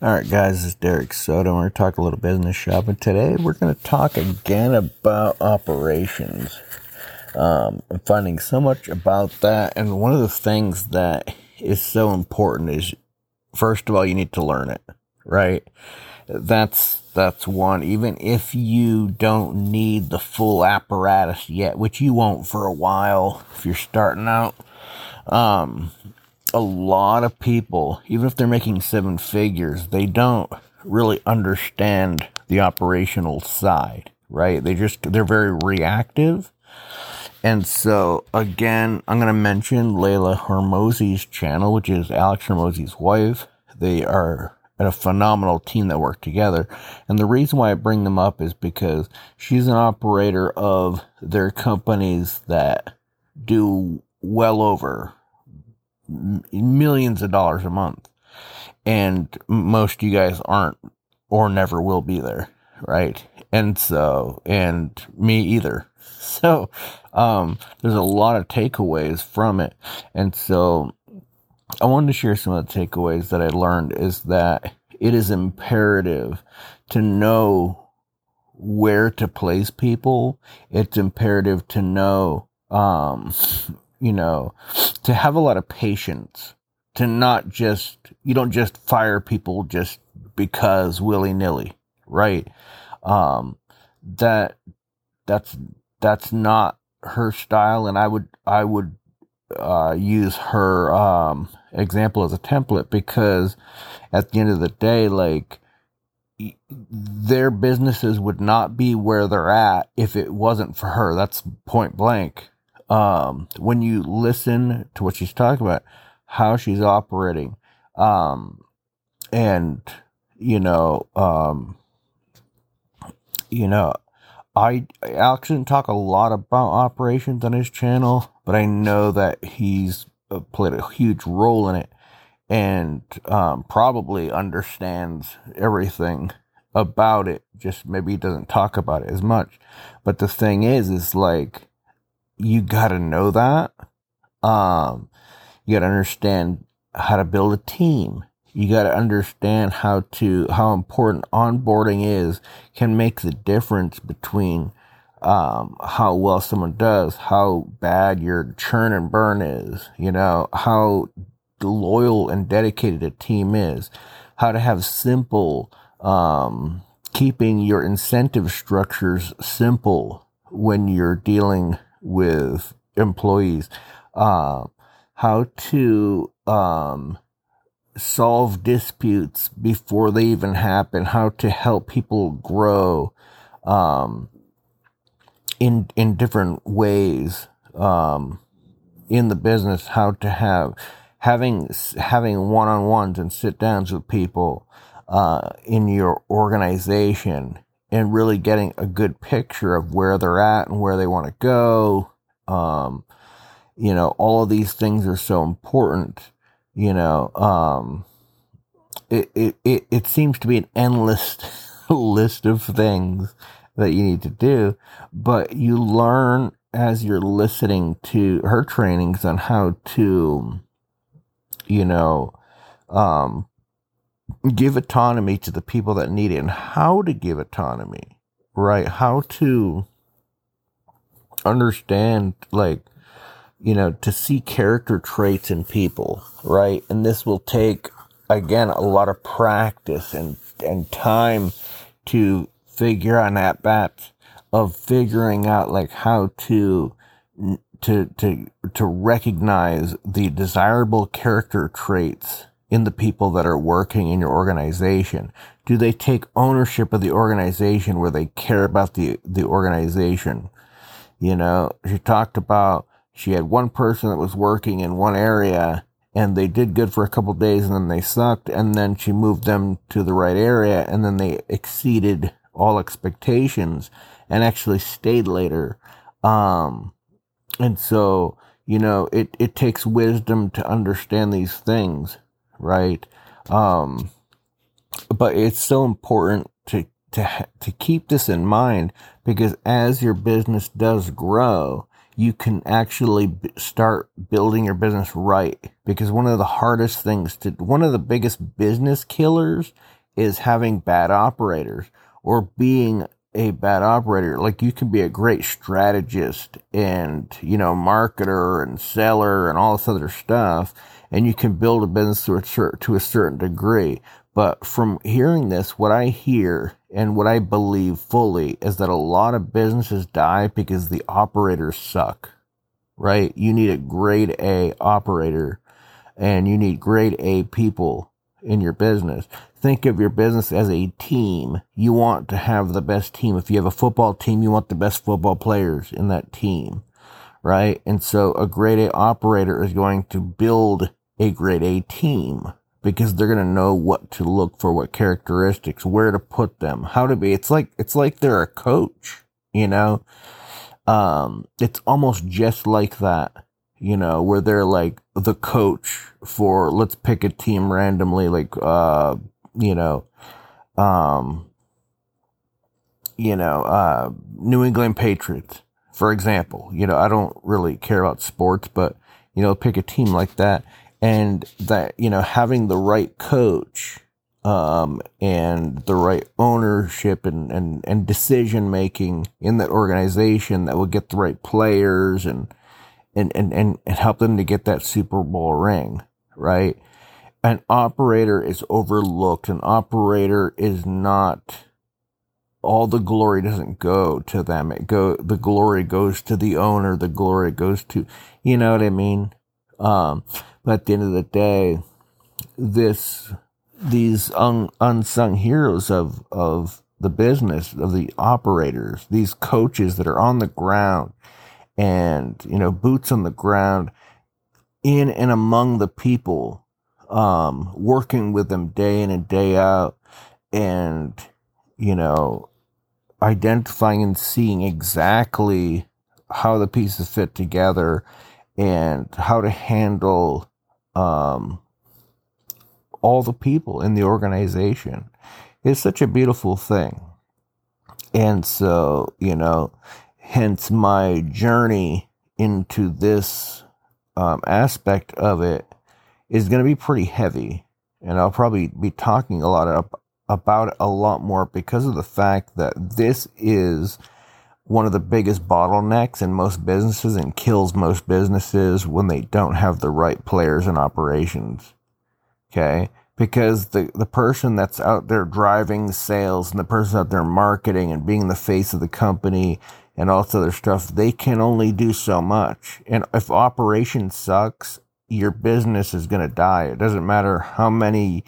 All right, guys, this is Derek Soto. We're going to talk a little business shop, and today we're going to talk again about operations. Um, I'm finding so much about that, and one of the things that is so important is, first of all, you need to learn it, right? That's that's one. Even if you don't need the full apparatus yet, which you won't for a while if you're starting out. Um, a lot of people, even if they're making seven figures, they don't really understand the operational side, right? They just, they're very reactive. And so, again, I'm going to mention Leila Hormozi's channel, which is Alex Hormozi's wife. They are a phenomenal team that work together. And the reason why I bring them up is because she's an operator of their companies that do well over millions of dollars a month. And most you guys aren't or never will be there, right? And so, and me either. So, um, there's a lot of takeaways from it. And so, I wanted to share some of the takeaways that I learned is that it is imperative to know where to place people. It's imperative to know, um, you know, to have a lot of patience, to not just, you don't just fire people just because willy nilly, right? Um, that, that's, that's not her style. And I would, I would, uh, use her, um, example as a template because at the end of the day, like, their businesses would not be where they're at if it wasn't for her. That's point blank um, when you listen to what she's talking about, how she's operating, um, and you know, um, you know, I Alex didn't talk a lot about operations on his channel, but I know that he's uh, played a huge role in it and um, probably understands everything about it. Just maybe he doesn't talk about it as much. But the thing is, is like you gotta know that. Um, you gotta understand how to build a team. You gotta understand how to, how important onboarding is can make the difference between, um, how well someone does, how bad your churn and burn is, you know, how loyal and dedicated a team is, how to have simple, um, keeping your incentive structures simple when you're dealing with employees, uh, how to um, solve disputes before they even happen, how to help people grow um, in in different ways um, in the business, how to have having having one on ones and sit downs with people uh, in your organization and really getting a good picture of where they're at and where they want to go. Um, you know, all of these things are so important. You know, um, it, it, it, it seems to be an endless list of things that you need to do, but you learn as you're listening to her trainings on how to, you know, um, give autonomy to the people that need it and how to give autonomy, right? How to understand, like, you know, to see character traits in people, right? And this will take, again, a lot of practice and, and time to figure out at bats of figuring out like how to to to to recognize the desirable character traits in the people that are working in your organization? Do they take ownership of the organization where they care about the, the organization? You know, she talked about she had one person that was working in one area and they did good for a couple days and then they sucked and then she moved them to the right area and then they exceeded all expectations and actually stayed later. Um, and so, you know, it, it takes wisdom to understand these things right? Um, but it's so important to to to keep this in mind because as your business does grow, you can actually b- start building your business right. Because one of the hardest things to, one of the biggest business killers is having bad operators or being a bad operator. Like you can be a great strategist and, you know, marketer and seller and all this other stuff. And you can build a business to a, to a certain degree. But from hearing this, what I hear and what I believe fully is that a lot of businesses die because the operators suck, right? You need a grade A operator and you need grade A people in your business think of your business as a team. You want to have the best team. If you have a football team, you want the best football players in that team, right? And so a grade A operator is going to build a grade A team because they're going to know what to look for, what characteristics, where to put them, how to be. It's like, it's like they're a coach, you know? Um, it's almost just like that you know, where they're like the coach for let's pick a team randomly, like uh you know, um, you know, uh, New England Patriots, for example. You know, I don't really care about sports, but you know, pick a team like that, and that you know, having the right coach, um, and the right ownership and and and decision making in that organization that will get the right players and and and and, and help them to get that Super Bowl ring, right? an operator is overlooked. An operator is not all the glory doesn't go to them. It go the glory goes to the owner. The glory goes to you know what I mean. Um, but at the end of the day, this these un, unsung heroes of of the business of the operators, these coaches that are on the ground and you know boots on the ground in and among the people um, working with them day in and day out and, you know, identifying and seeing exactly how the pieces fit together and how to handle um, all the people in the organization is such a beautiful thing. And so, you know, hence my journey into this um, aspect of it is going to be pretty heavy. And I'll probably be talking a lot about it a lot more because of the fact that this is one of the biggest bottlenecks in most businesses and kills most businesses when they don't have the right players and operations. Okay. Because the, the person that's out there driving sales and the person out there marketing and being the face of the company and all this other stuff, they can only do so much. And if operation sucks your business is going to die. It doesn't matter how many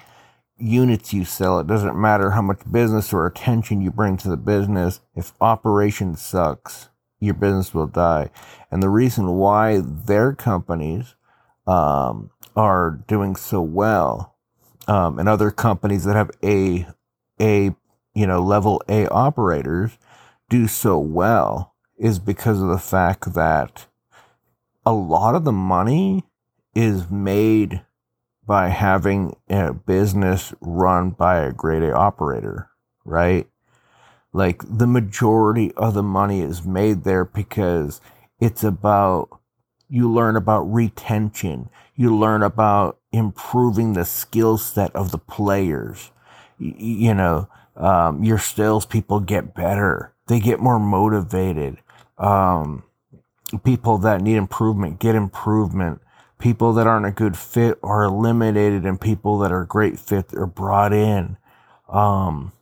units you sell. It doesn't matter how much business or attention you bring to the business. If operation sucks, your business will die. And the reason why their companies um, are doing so well, um, and other companies that have a a you know level A operators do so well is because of the fact that a lot of the money is made by having a business run by a grade A operator, right? Like the majority of the money is made there because it's about, you learn about retention. You learn about improving the skill set of the players. You, you know, um, your salespeople get better. They get more motivated. Um, people that need improvement get improvement people that aren't a good fit are eliminated and people that are great fit are brought in. Um,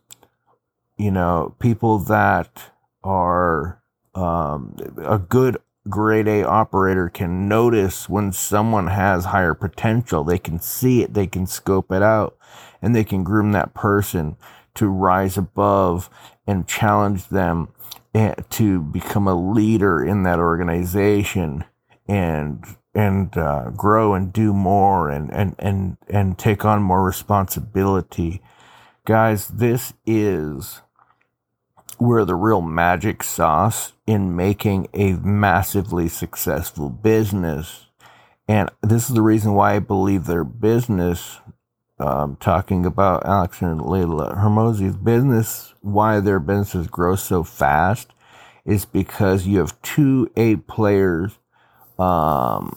you know, people that are um, a good grade A operator can notice when someone has higher potential. They can see it, they can scope it out, and they can groom that person to rise above and challenge them eh, to become a leader in that organization and and uh, grow and do more and, and, and, and take on more responsibility. Guys, this is where the real magic sauce in making a massively successful business. And this is the reason why I believe their business, um, talking about Alex and Leila Hormozi's business, why their businesses grow so fast is because you have two A players, um,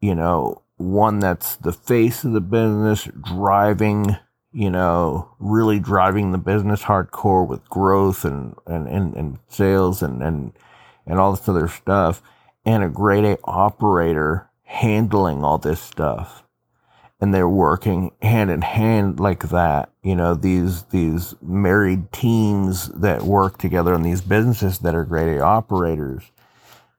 you know, one that's the face of the business, driving, you know, really driving the business hardcore with growth and, and, and, and sales and, and, and all this other stuff, and a grade A operator handling all this stuff. And they're working hand in hand like that. You know, these, these married teams that work together in these businesses that are grade A operators.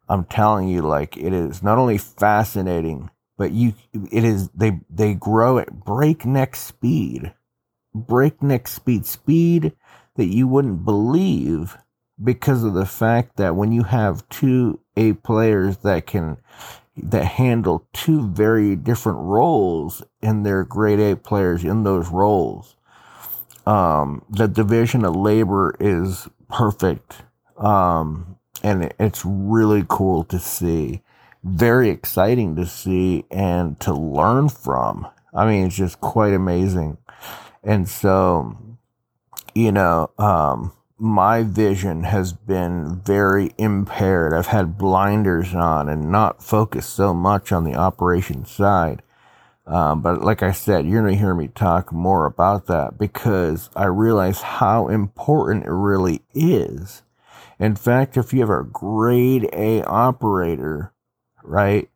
I'm telling you, like, it is not only fascinating, but you, it is, they, they grow at breakneck speed, breakneck speed, speed that you wouldn't believe because of the fact that when you have two A players that can that handle two very different roles and they're grade A players in those roles. Um, the division of labor is perfect. Um, and it's really cool to see, very exciting to see and to learn from. I mean, it's just quite amazing. And so, you know, um, my vision has been very impaired. I've had blinders on and not focused so much on the operation side. Um, but like I said, you're going to hear me talk more about that because I realize how important it really is. In fact, if you have a grade A operator, right,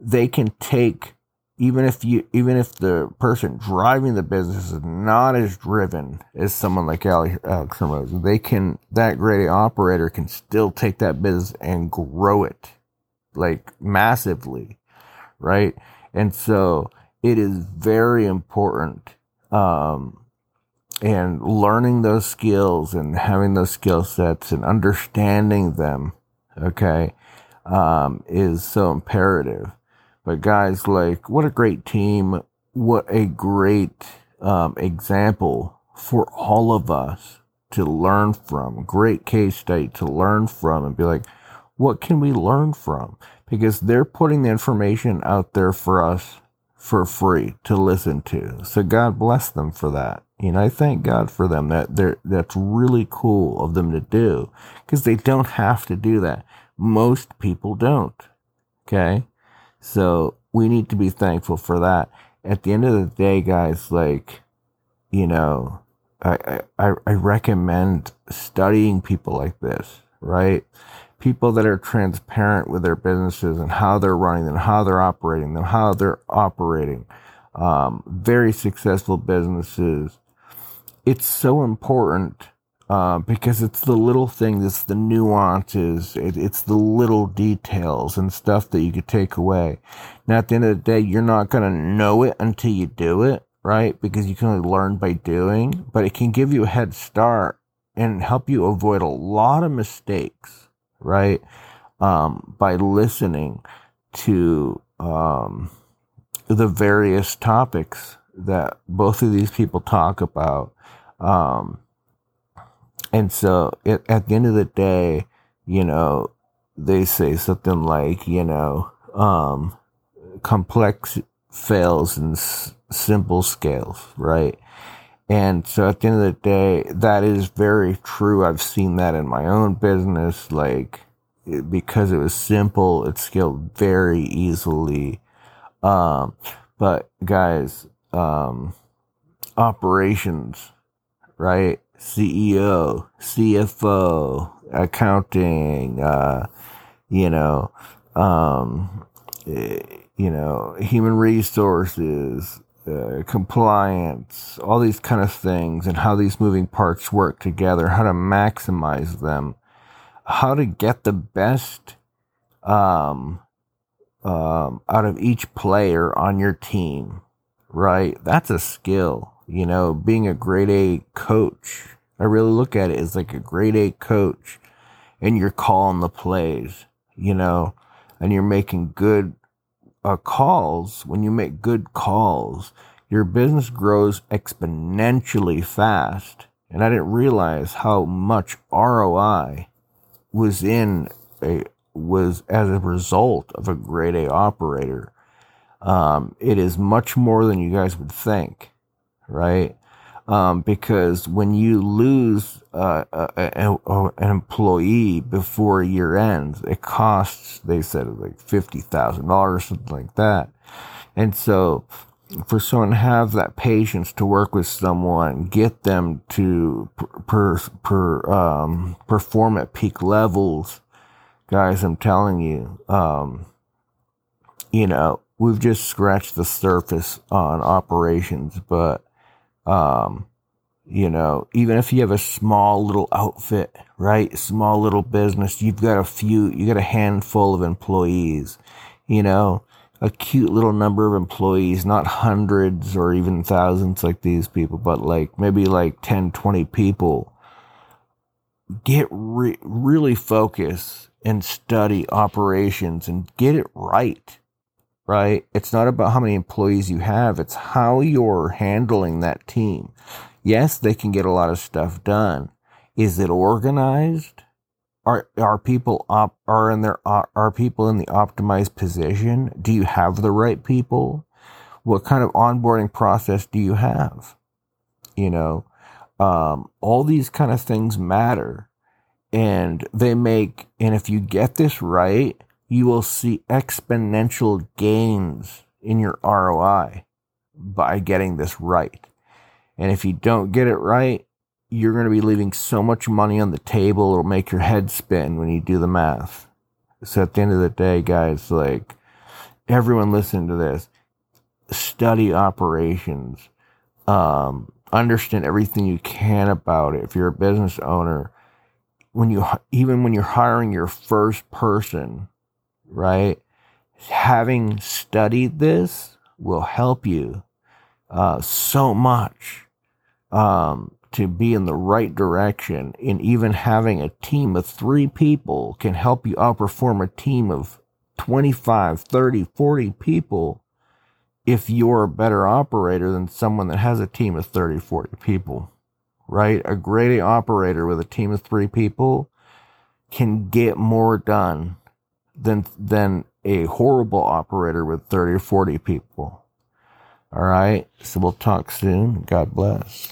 they can take even if you even if the person driving the business is not as driven as someone like Alex Hormozi, they can that grade A operator can still take that business and grow it like massively, right? And so it is very important um, and learning those skills and having those skill sets and understanding them, okay, um, is so imperative but guys, like, what a great team. What a great um, example for all of us to learn from. Great case study to learn from and be like, what can we learn from? Because they're putting the information out there for us for free to listen to. So God bless them for that. Know, I thank God for them. That they're, that's really cool of them to do because they don't have to do that. Most people don't. Okay. So we need to be thankful for that. At the end of the day, guys, like, you know, I, I, I recommend studying people like this, right? People that are transparent with their businesses and how they're running them, how they're operating them, how they're operating. Um, very successful businesses. It's so important uh, because it's the little things, it's the nuances, it, it's the little details and stuff that you could take away. Now, at the end of the day, you're not going to know it until you do it, right? Because you can only learn by doing, but it can give you a head start and help you avoid a lot of mistakes, right? Um, by listening to um, the various topics that both of these people talk about. Um, and so it, at the end of the day, you know, they say something like, you know, um, complex fails in s- simple scales, right? And so at the end of the day, that is very true. I've seen that in my own business. Like, because it was simple, it scaled very easily. Um, but guys, um, operations, right? CEO, CFO, accounting, uh, you know, um, eh, you know, human resources, uh, compliance, all these kind of things, and how these moving parts work together, how to maximize them, how to get the best um, um, out of each player on your team, right? That's a skill you know, being a grade A coach. I really look at it as like a grade A coach and you're calling the plays, you know, and you're making good uh, calls. When you make good calls, your business grows exponentially fast. And I didn't realize how much ROI was in a, was as a result of a grade A operator. Um, it is much more than you guys would think right? Um, because when you lose uh, a, a, an employee before year ends, it costs, they said, like $50,000, something like that. And so for someone to have that patience to work with someone, get them to per, per, um, perform at peak levels, guys, I'm telling you, um, you know, we've just scratched the surface on operations, but, um, you know, even if you have a small little outfit, right? Small little business, you've got a few, you got a handful of employees, you know, a cute little number of employees, not hundreds or even thousands like these people, but like maybe like 10, 20 people. Get re- really focus and study operations and get it right. Right? It's not about how many employees you have, it's how you're handling that team. Yes, they can get a lot of stuff done. Is it organized? are are people op are in their are people in the optimized position? Do you have the right people? What kind of onboarding process do you have? You know, um, all these kind of things matter, and they make. And if you get this right, you will see exponential gains in your ROI by getting this right. And if you don't get it right, you're going to be leaving so much money on the table it'll make your head spin when you do the math. So at the end of the day guys like everyone listen to this. Study operations. Um, understand everything you can about it. If you're a business owner when you even when you're hiring your first person right having studied this will help you uh, so much um, to be in the right direction and even having a team of three people can help you outperform a team of 25, 30, 40 people if you're a better operator than someone that has a team of 30, 40 people, right? A great operator with a team of three people can get more done than, than a horrible operator with 30 or 40 people. All right. So we'll talk soon. God bless.